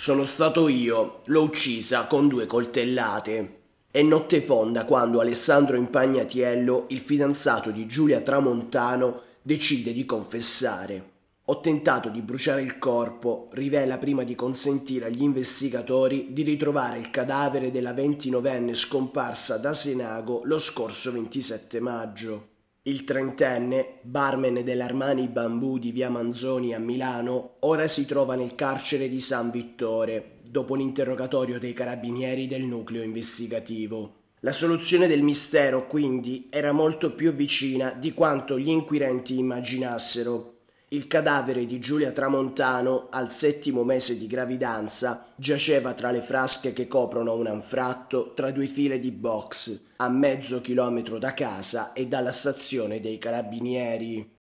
Sono stato io, l'ho uccisa con due coltellate. È notte fonda quando Alessandro Impagnatiello, il fidanzato di Giulia Tramontano, decide di confessare. Ho tentato di bruciare il corpo, rivela prima di consentire agli investigatori di ritrovare il cadavere della 29enne scomparsa da Senago lo scorso 27 maggio. Il trentenne, barman dell'Armani Bambù di via Manzoni a Milano, ora si trova nel carcere di San Vittore, dopo l'interrogatorio dei carabinieri del nucleo investigativo. La soluzione del mistero, quindi, era molto più vicina di quanto gli inquirenti immaginassero. Il cadavere di Giulia Tramontano, al settimo mese di gravidanza, giaceva tra le frasche che coprono un anfratto tra due file di box, a mezzo chilometro da casa e dalla stazione dei carabinieri.